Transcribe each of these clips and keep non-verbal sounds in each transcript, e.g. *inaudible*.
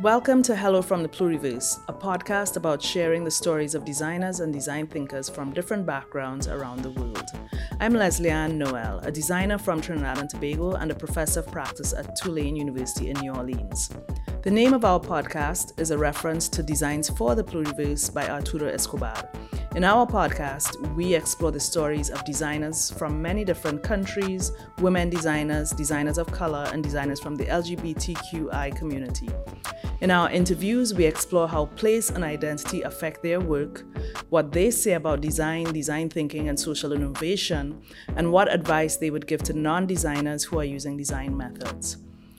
Welcome to Hello from the Pluriverse, a podcast about sharing the stories of designers and design thinkers from different backgrounds around the world. I'm Lesley-Ann Noel, a designer from Trinidad and Tobago and a professor of practice at Tulane University in New Orleans. The name of our podcast is a reference to Designs for the Pluriverse by Arturo Escobar. In our podcast, we explore the stories of designers from many different countries, women designers, designers of color, and designers from the LGBTQI community. In our interviews, we explore how place and identity affect their work, what they say about design, design thinking, and social innovation, and what advice they would give to non designers who are using design methods.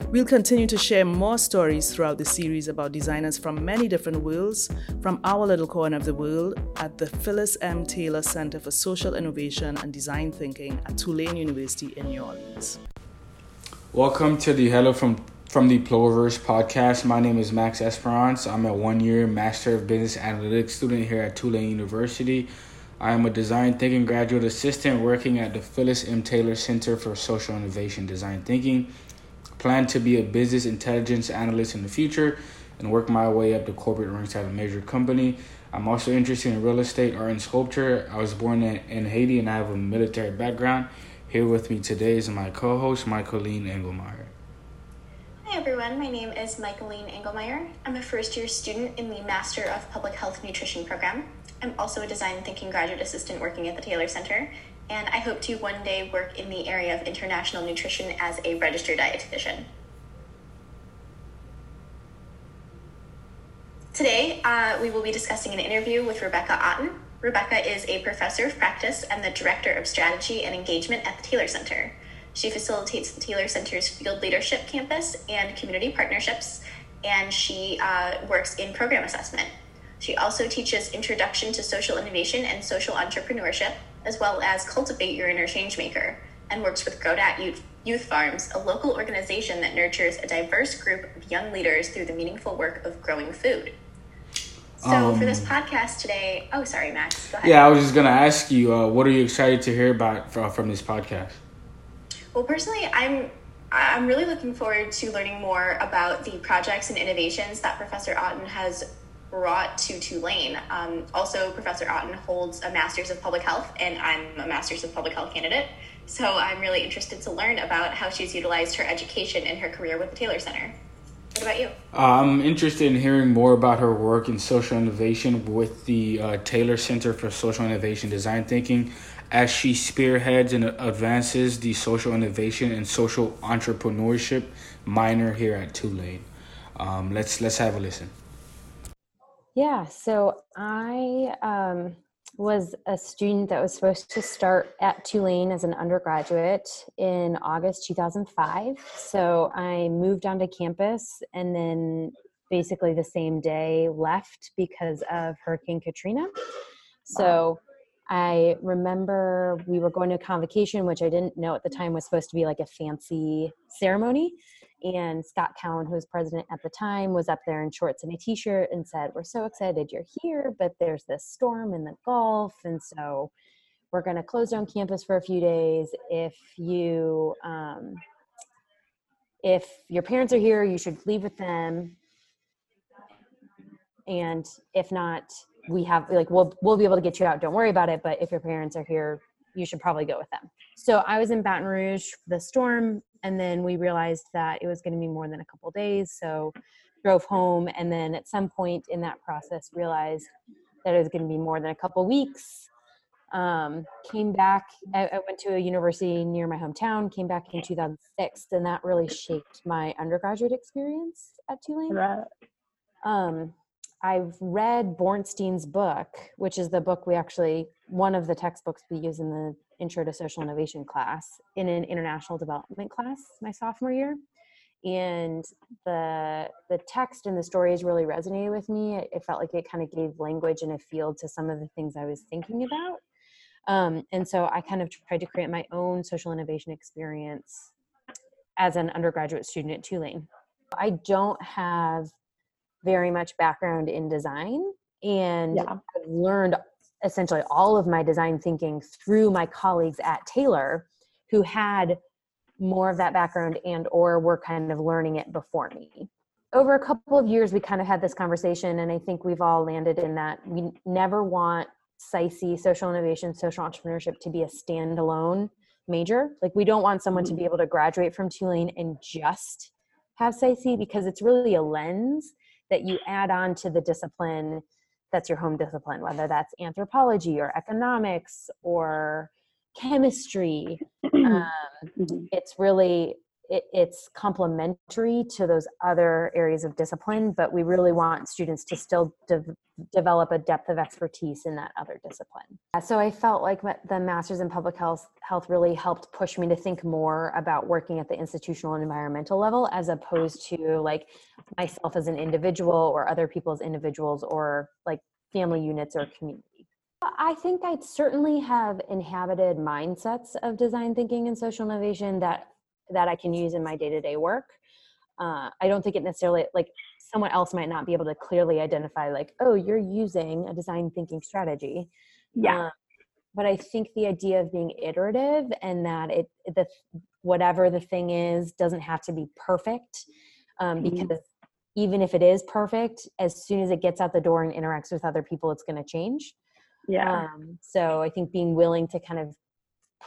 We'll continue to share more stories throughout the series about designers from many different worlds from our little corner of the world at the Phyllis M. Taylor Center for Social Innovation and Design Thinking at Tulane University in New Orleans. Welcome to the Hello from from the Pluriverse podcast. My name is Max Esperance. I'm a one year Master of Business Analytics student here at Tulane University. I am a design thinking graduate assistant working at the Phyllis M. Taylor Center for Social Innovation Design Thinking plan to be a business intelligence analyst in the future and work my way up the corporate ranks at a major company. I'm also interested in real estate, art, and sculpture. I was born in Haiti and I have a military background. Here with me today is my co host, Michaeline Engelmeyer. Everyone, my name is Michaeline Engelmeyer. I'm a first year student in the Master of Public Health Nutrition program. I'm also a design thinking graduate assistant working at the Taylor Center, and I hope to one day work in the area of international nutrition as a registered dietitian. Today, uh, we will be discussing an interview with Rebecca Otten. Rebecca is a professor of practice and the director of strategy and engagement at the Taylor Center. She facilitates the Taylor Center's field leadership campus and community partnerships, and she uh, works in program assessment. She also teaches Introduction to Social Innovation and Social Entrepreneurship, as well as Cultivate Your Inner Changemaker, and works with Grow Youth, Youth Farms, a local organization that nurtures a diverse group of young leaders through the meaningful work of growing food. So um, for this um, podcast today, oh sorry, Max, go ahead. Yeah, I was just gonna ask you, uh, what are you excited to hear about from this podcast? Well, personally, I'm I'm really looking forward to learning more about the projects and innovations that Professor Otten has brought to Tulane. Um, also, Professor Otten holds a Master's of Public Health, and I'm a Master's of Public Health candidate. So I'm really interested to learn about how she's utilized her education in her career with the Taylor Center. What about you? I'm interested in hearing more about her work in social innovation with the uh, Taylor Center for Social Innovation Design Thinking as she spearheads and advances the social innovation and social entrepreneurship minor here at Tulane. Um, let's let's have a listen. Yeah, so I um, was a student that was supposed to start at Tulane as an undergraduate in August 2005. So I moved onto campus and then basically the same day left because of Hurricane Katrina. So I remember we were going to a convocation, which I didn't know at the time was supposed to be like a fancy ceremony. And Scott Cowen, who was president at the time, was up there in shorts and a t shirt and said, We're so excited you're here, but there's this storm in the Gulf. And so we're going to close down campus for a few days. If you, um, if your parents are here, you should leave with them. And if not, we have like we'll we'll be able to get you out. Don't worry about it. But if your parents are here, you should probably go with them. So I was in Baton Rouge for the storm and then we realized that it was going to be more than a couple days so drove home and then at some point in that process realized that it was going to be more than a couple weeks um, came back I, I, went to a university near my hometown came back in 2006 and that really shaped my undergraduate experience at tulane right. um, i've read bornstein's book which is the book we actually one of the textbooks we use in the intro to social innovation class in an international development class my sophomore year. And the the text and the stories really resonated with me. It, felt like it kind of gave language and a feel to some of the things i was thinking about. Um, and so i kind of tried to create my own social innovation experience as an undergraduate student at tulane. I don't have very much background in design and yeah. i've learned essentially all of my design thinking through my colleagues at Taylor who had more of that background and or were kind of learning it before me over a couple of years, we kind of had this conversation, and I think we've all landed in that we never want SISE, social innovation, social entrepreneurship, to be a standalone major. Like, we don't want someone to Mm-hmm. be able to graduate from Tulane and just have SISE because it's really a lens that you add on to the discipline that's your home discipline, whether that's anthropology or economics or chemistry. *clears throat* Um, Mhm. it's really it, it's complementary to those other areas of discipline but we really want students to still de- develop a depth of expertise in that other discipline. So i felt like the masters in public health health really helped push me to think more about working at the institutional and environmental level as opposed to like myself as an individual or other people as individuals or like family units or community. I think I certainly have inhabited mindsets of design thinking and social innovation that that I can use in my day to day work. Uh, I don't think it necessarily like someone else might not be able to clearly identify like, oh, you're using a design thinking strategy. Yeah. Um, but I think the idea of being iterative and that it the whatever the thing is doesn't have to be perfect um, Mhm. because even if it is perfect, as soon as it gets out the door and interacts with other people, it's going to change. yeah. Um, so I think being willing to kind of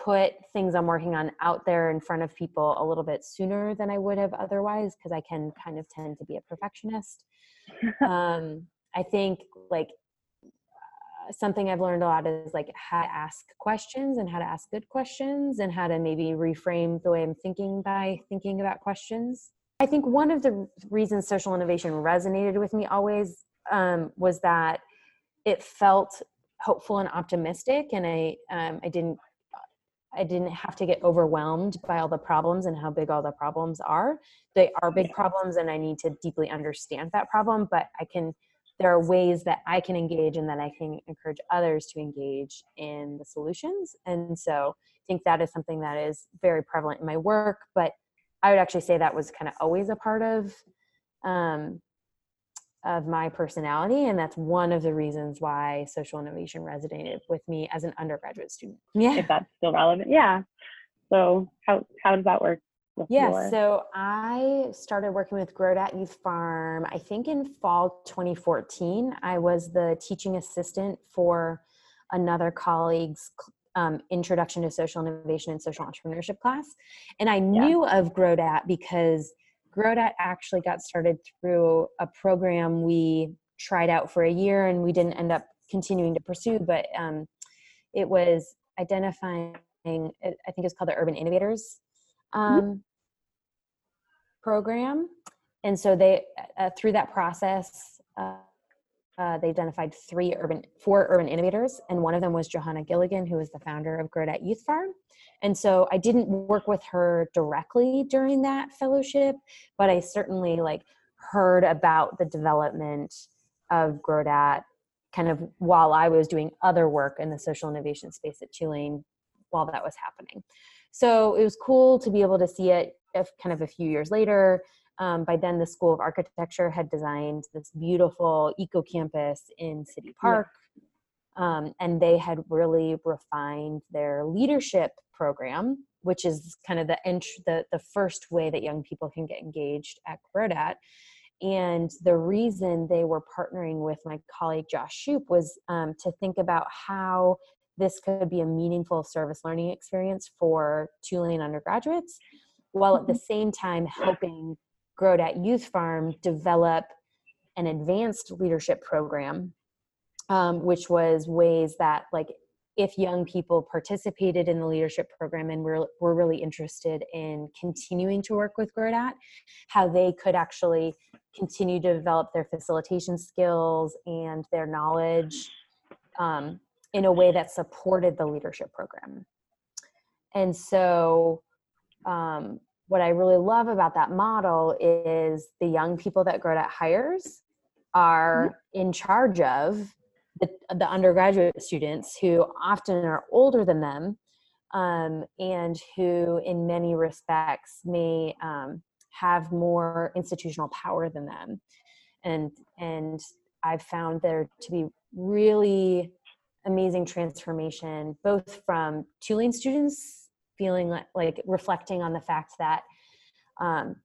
put things I'm working on out there in front of people a little bit sooner than I would have otherwise, because I can kind of tend to be a perfectionist. *laughs* um, I think like uh, something I've learned a lot is like how to ask questions and how to ask good questions and how to maybe reframe the way I'm thinking by thinking about questions. I think one of the reasons social innovation resonated with me always um, was that it felt hopeful and optimistic and i um, i didn't i didn't have to get overwhelmed by all the problems and how big all the problems are. They are big problems and i need to deeply understand that problem but i can there are ways that i can engage and that i can encourage others to engage in the solutions. And so i think that is something that is very prevalent in my work but i would actually say that was kind of always a part of um, of my personality and that's one of the reasons why social innovation resonated with me as an undergraduate student yeah If that's still relevant. Yeah. So how how does that work? Yeah your- so i started working with GrowDat youth farm i think in fall 2014 i was the teaching assistant for another colleague's um, introduction to social innovation and social entrepreneurship class and i knew of GrowDat because GrowDat actually got started through a program we tried out for a year and we didn't end up continuing to pursue but um, it was identifying i think it's called the urban innovators um, program. And so they uh, through that process uh, uh, they identified three urban four urban innovators and one of them was johanna gilligan who is the founder of GrowDat youth farm. And so i didn't work with her directly during that fellowship but i certainly like heard about the development of GrowDat kind of while i was doing other work in the social innovation space at tulane while that was happening. So it was cool to be able to see it if kind of a few years later um, by then the school of architecture had designed this beautiful eco campus in city park um, and they had really refined their leadership program which is kind of the, ent- the the first way that young people can get engaged at GrowDat and the reason they were partnering with my colleague josh shoop was um, to think about how this could be a meaningful service learning experience for tulane undergraduates while at the same time helping GrowDat youth farm develop an advanced leadership program um, which was ways that like if young people participated in the leadership program and were, were really interested in continuing to work with GrowDat how they could actually continue to develop their facilitation skills and their knowledge um, in a way that supported the leadership program. And so um, what i really love about that model is the young people that GrowDat hires are in charge of the, the undergraduate students who often are older than them um, and who in many respects may um, have more institutional power than them. And and i've found there to be really amazing transformation both from tulane students feeling like, like reflecting on the fact that um,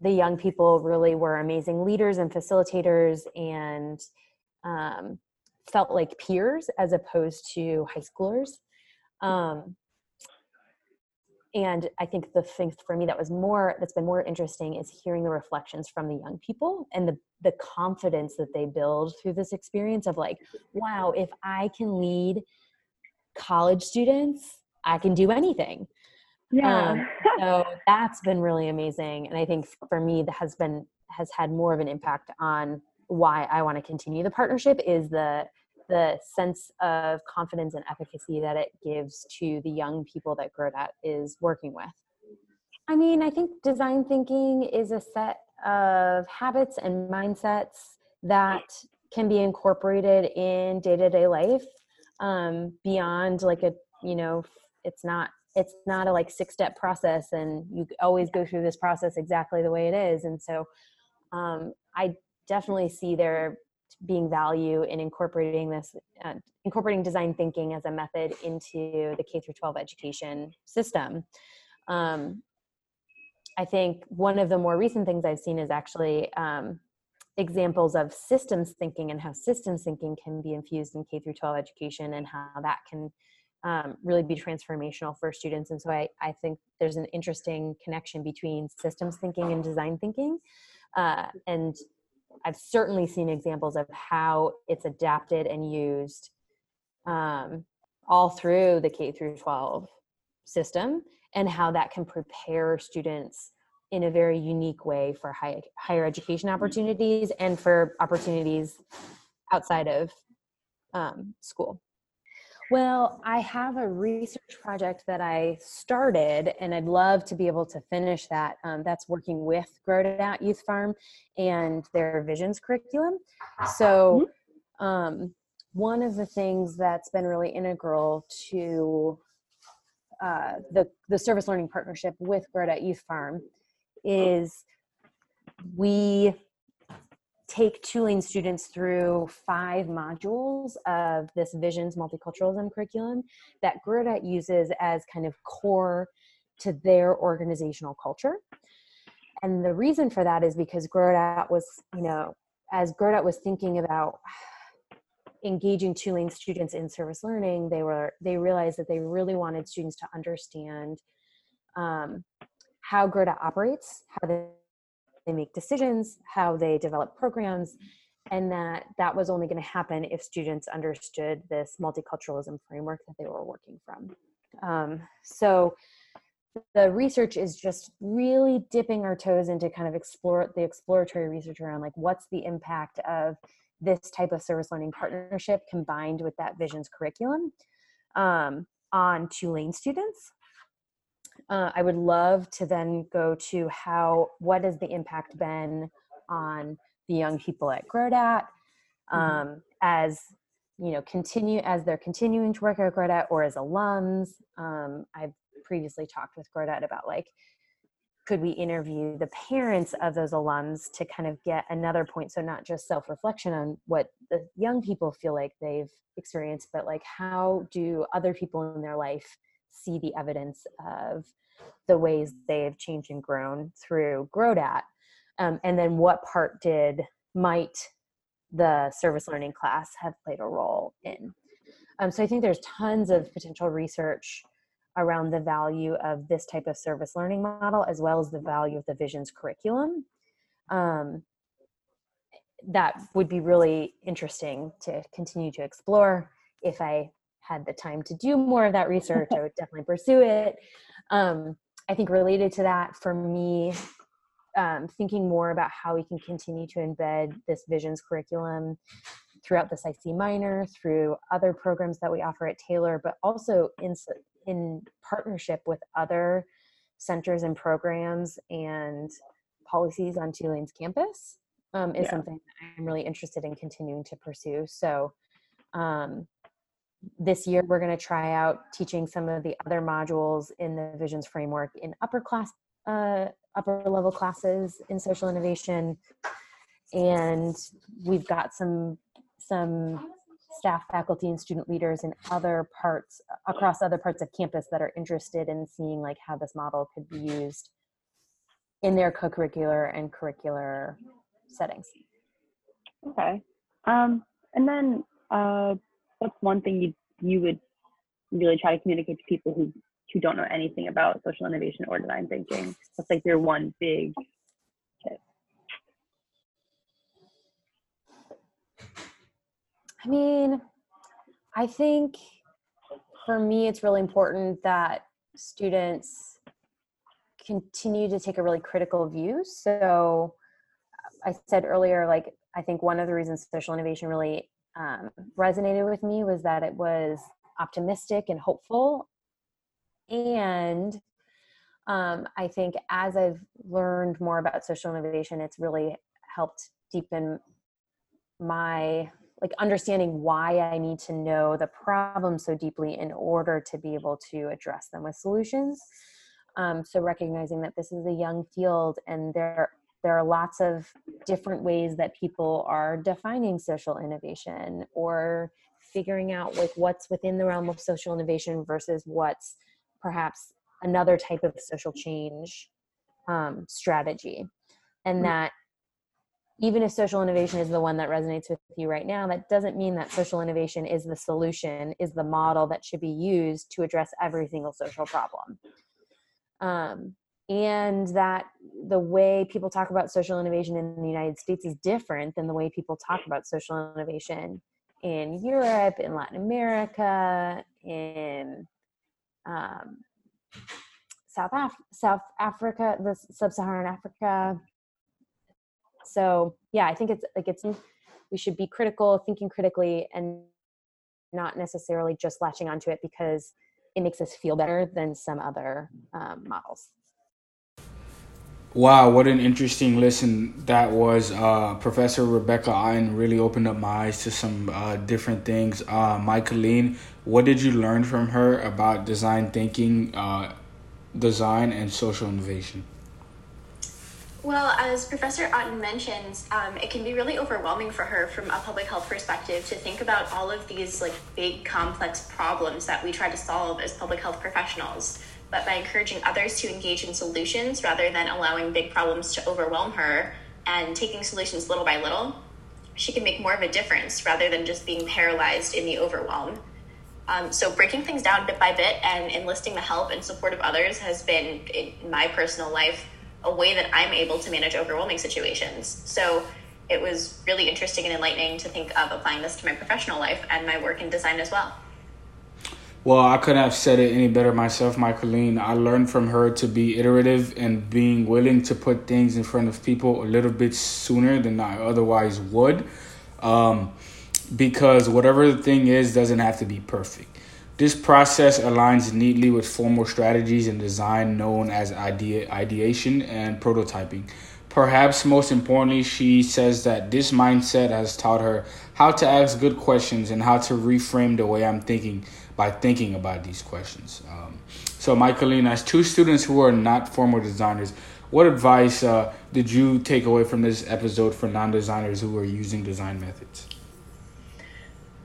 the young people really were amazing leaders and facilitators and um, felt like peers as opposed to high schoolers. Um, and I think the thing for me that was more that's been more interesting is hearing the reflections from the young people and the the confidence that they build through this experience of like, wow, if I can lead college students, I can do anything. Yeah. Um, so *laughs* that's been really amazing, and I think for me that has been has had more of an impact on why I want to continue the partnership is the the sense of confidence and efficacy that it gives to the young people that GrowDat is working with. I mean, I think design thinking is a set of habits and mindsets that can be incorporated in day-to-day life um, beyond like a you know it's not it's not a like six step process and you always go through this process exactly the way it is and so um, i definitely see there being value in incorporating this uh, incorporating design thinking as a method into the k through 12 education system. Um, i think one of the more recent things i've seen is actually um, examples of systems thinking and how systems thinking can be infused in k through 12 education and how that can um, really be transformational for students and so I, I think there's an interesting connection between systems thinking and design thinking uh, and I've certainly seen examples of how it's adapted and used um, all through the K through 12 system and how that can prepare students in a very unique way for high, higher education opportunities and for opportunities outside of um, school. Well, I have a research project that I started, and I'd love to be able to finish that. Um, that's working with GrowDat Youth Farm and their Visions curriculum. So, mm-hmm. um, one of the things that's been really integral to uh, the the service learning partnership with GrowDat Youth Farm is we take Tulane students through five modules of this Visions multiculturalism curriculum that GrowDat uses as kind of core to their organizational culture. And the reason for that is because GrowDat was, you know, as GrowDat was thinking about *sighs* engaging Tulane students in service learning, they were they realized that they really wanted students to understand um, how GrowDat operates, how they they make decisions, how they develop programs, and that that was only going to happen if students understood this multiculturalism framework that they were working from. Um, so the research is just really dipping our toes into kind of explore the exploratory research around like what's the impact of this type of service learning partnership combined with that visions curriculum um, on Tulane students uh, I would love to then go to how, what has the impact been on the young people at GrowDat mm-hmm. um, mm-hmm. as, you know, continue, as they're continuing to work at GrowDat or as alums. Um, I've previously talked with GrowDat about like, could we interview the parents of those alums to kind of get another point so not just self-reflection on what the young people feel like they've experienced but like how do other people in their life see the evidence of the ways they've changed and grown through GrowDat? Um, and then what part did might the service learning class have played a role in? Um, so I think there's tons of potential research around the value of this type of service learning model as well as the value of the visions curriculum um, that would be really interesting to continue to explore if i had the time to do more of that research, I would definitely pursue it. Um, I think related to that, for me, um, thinking more about how we can continue to embed this visions curriculum throughout the SISE minor, through other programs that we offer at Taylor, but also in in partnership with other centers and programs and policies on Tulane's campus um, is yeah. something I'm really interested in continuing to pursue. So um, this year we're going to try out teaching some of the other modules in the visions framework in upper class uh, upper level classes in social innovation and we've got some some staff faculty and student leaders in other parts across other parts of campus that are interested in seeing like how this model could be used in their co-curricular and curricular settings. Okay. Um, and then uh, what's one thing you you would really try to communicate to people who who don't know anything about social innovation or design thinking? That's like your one big tip? I mean, I think for me, it's really important that students continue to take a really critical view. So I said earlier, like, I think one of the reasons social innovation really um, resonated with me was that it was optimistic and hopeful. And um, I think as I've learned more about social innovation, it's really helped deepen my like understanding why I need to know the problem so deeply in order to be able to address them with solutions. Um, so recognizing that this is a young field and there there are lots of different ways that people are defining social innovation or figuring out like what's within the realm of social innovation versus what's perhaps another type of social change um, strategy and mm. that even if social innovation is the one that resonates with you right now that doesn't mean that social innovation is the solution is the model that should be used to address every single social problem um, and that the way people talk about social innovation in the united states is different than the way people talk about social innovation in europe in latin america in um, south, Af- south africa the sub-saharan africa. So yeah i think it's like it's we should be critical thinking critically and not necessarily just latching onto it because it makes us feel better than some other um, models Wow, what an interesting listen that was. Uh, Professor Rebecca Otten really opened up my eyes to some uh, different things. Uh, Michaeline, what did you learn from her about design thinking, uh, design, and social innovation? Well, as Professor Otten mentions, um, it can be really overwhelming for her from a public health perspective to think about all of these like big complex problems that we try to solve as public health professionals. But by encouraging others to engage in solutions rather than allowing big problems to overwhelm her and taking solutions little by little, she can make more of a difference rather than just being paralyzed in the overwhelm. Um, so breaking things down bit by bit and enlisting the help and support of others has been in my personal life a way that I'm able to manage overwhelming situations. So it was really interesting and enlightening to think of applying this to my professional life and my work in design as well. Well, I couldn't have said it any better myself, Michaeline. I learned from her to be iterative and being willing to put things in front of people a little bit sooner than I otherwise would. Um, because whatever the thing is doesn't have to be perfect. This process aligns neatly with formal strategies in design known as idea, ideation and prototyping. Perhaps most importantly, she says that this mindset has taught her how to ask good questions and how to reframe the way I'm thinking by thinking about these questions. Um, so, Michaeline, as two students who are not formal designers, what advice uh, did you take away from this episode for non designers who are using design methods?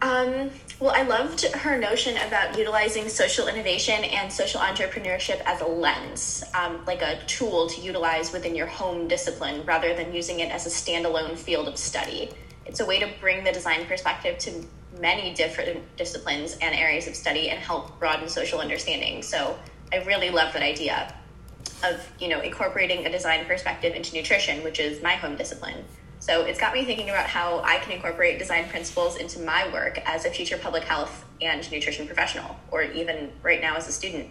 Um, well, I loved her notion about utilizing social innovation and social entrepreneurship as a lens, um, like a tool to utilize within your home discipline rather than using it as a standalone field of study. It's a way to bring the design perspective to many different disciplines and areas of study and help broaden social understanding. So I really love that idea of you know incorporating a design perspective into nutrition, which is my home discipline. So it's got me thinking about how I can incorporate design principles into my work as a future public health and nutrition professional, or even right now as a student.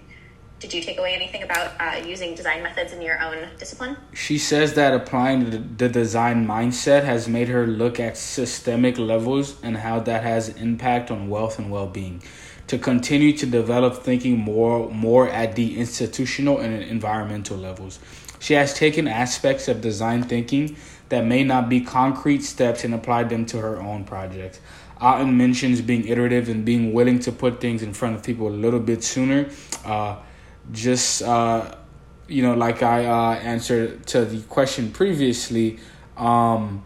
Did you take away anything about uh, using design methods in your own discipline? She says that applying the design mindset has made her look at systemic levels and how that has impact on wealth and well-being. To continue to develop thinking more more at the institutional and environmental levels. She has taken aspects of design thinking that may not be concrete steps and applied them to her own projects. Otten mentions being iterative and being willing to put things in front of people a little bit sooner. Uh, just, uh, you know, like I uh, answered to the question previously, um,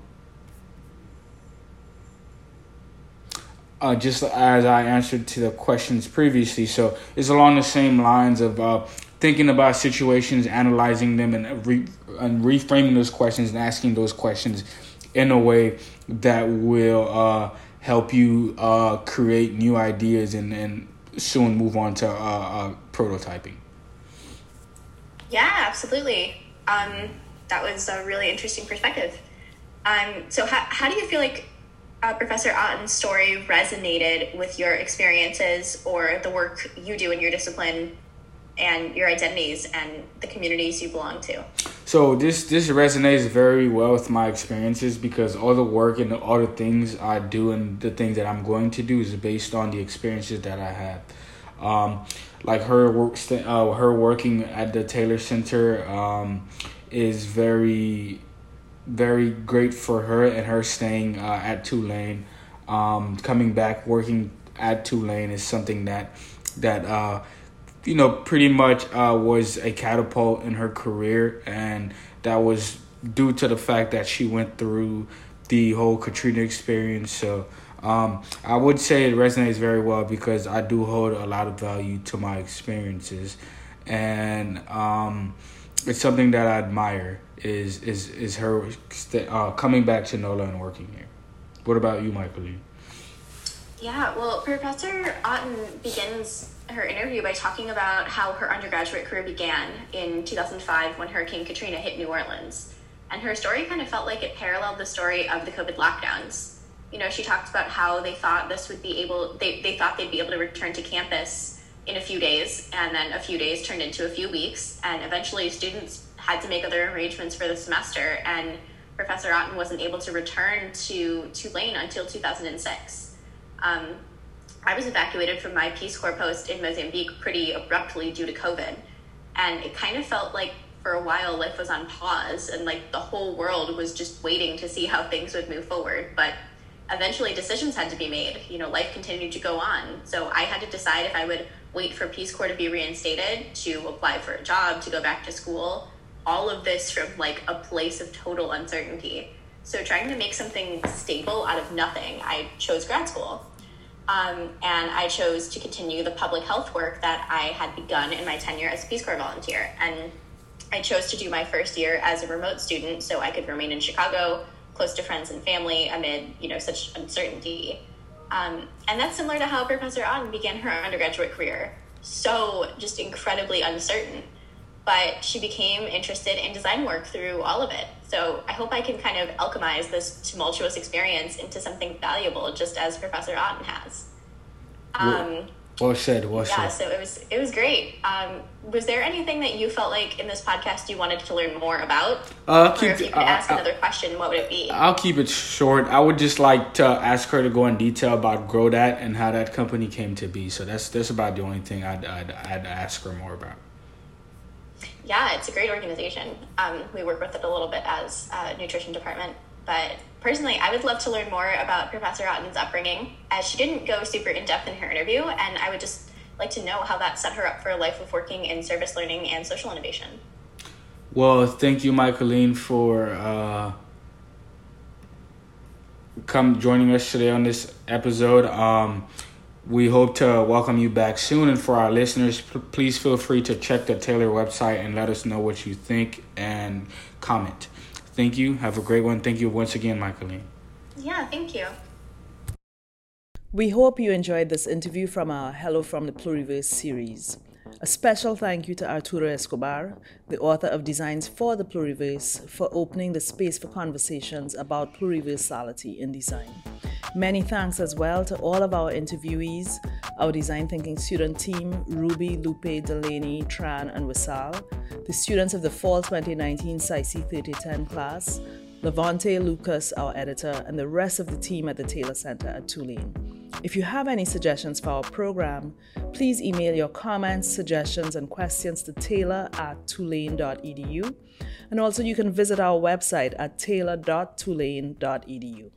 uh, just as I answered to the questions previously. So it's along the same lines of uh, thinking about situations, analyzing them, and, re- and reframing those questions and asking those questions in a way that will uh, help you uh, create new ideas and, and soon move on to uh, uh prototyping. Yeah, absolutely. Um, that was a really interesting perspective. Um, so, how, how do you feel like uh, Professor Otten's story resonated with your experiences or the work you do in your discipline and your identities and the communities you belong to? So this this resonates very well with my experiences because all the work and all the things I do and the things that I'm going to do is based on the experiences that I have. Um, like her work, uh, her working at the Taylor Center um, is very very great for her and her staying uh, at Tulane. Um, coming back working at Tulane is something that that uh, you know pretty much uh, was a catapult in her career, and that was due to the fact that she went through the whole Katrina experience. So. Um, I would say it resonates very well because I do hold a lot of value to my experiences, and um, it's something that I admire is is is her uh, coming back to NOLA and working here. What about you, Michael Yeah, well, Professor Otten begins her interview by talking about how her undergraduate career began in 2005 when Hurricane Katrina hit New Orleans. And her story kind of felt like it paralleled the story of the COVID lockdowns. You know, she talked about how they thought this would be able, they, they thought they'd be able to return to campus in a few days, and then a few days turned into a few weeks, and eventually students had to make other arrangements for the semester, and Professor Otten wasn't able to return to Tulane until 2006. Um, I was evacuated from my Peace Corps post in Mozambique pretty abruptly due to COVID, and it kind of felt like for a while life was on pause, and like the whole world was just waiting to see how things would move forward. But eventually, decisions had to be made. You know, life continued to go on, so I had to decide if I would wait for Peace Corps to be reinstated, to apply for a job, to go back to school, all of this from like a place of total uncertainty. So trying to make something stable out of nothing, I chose grad school. Um, and I chose to continue the public health work that I had begun in my tenure as a Peace Corps volunteer. And I chose to do my first year as a remote student so I could remain in Chicago, close to friends and family amid, you know, such uncertainty. Um, and that's similar to how Professor Otten began her undergraduate career. So just incredibly uncertain but she became interested in design work through all of it. So I hope I can kind of alchemize this tumultuous experience into something valuable, just as Professor Otten has. Um, well said. Well said. yeah, said. so it was it was great. Um, was there anything that you felt like in this podcast you wanted to learn more about? Uh, keep, or if you could uh, ask uh, another question, what would it be? I'll keep it short. I would just like to ask her to go in detail about GrowDat and how that company came to be. So that's that's about the only thing I'd I'd, I'd ask her more about yeah, it's a great organization. Um, we work with it a little bit as a nutrition department. But personally, I would love to learn more about Professor Otten's upbringing, as she didn't go super in depth in her interview, and I would just like to know how that set her up for a life of working in service learning and social innovation. Well, thank you, Michaeline, for uh, come joining us today on this episode. Um, we hope to welcome you back soon. And for our listeners, p- please feel free to check the Taylor website and let us know what you think and comment. Thank you. Have a great one. Thank you once again, Michaeline. Yeah, thank you. We hope you enjoyed this interview from our Hello from the Pluriverse series. A special thank you to Arturo Escobar, the author of Designs for the Pluriverse, for opening the space for conversations about pluriversality in design. Many thanks as well to all of our interviewees, our design thinking student team, Ruby, Lupe, Delaney, Tran, and Wissal, the students of the Fall 2019 SISE 3010 class, Levante Lucas, our editor, and the rest of the team at the Taylor Center at Tulane. If you have any suggestions for our program, please email your comments, suggestions, and questions to taylor at tulane.edu. And also, you can visit our website at taylor.tulane.edu.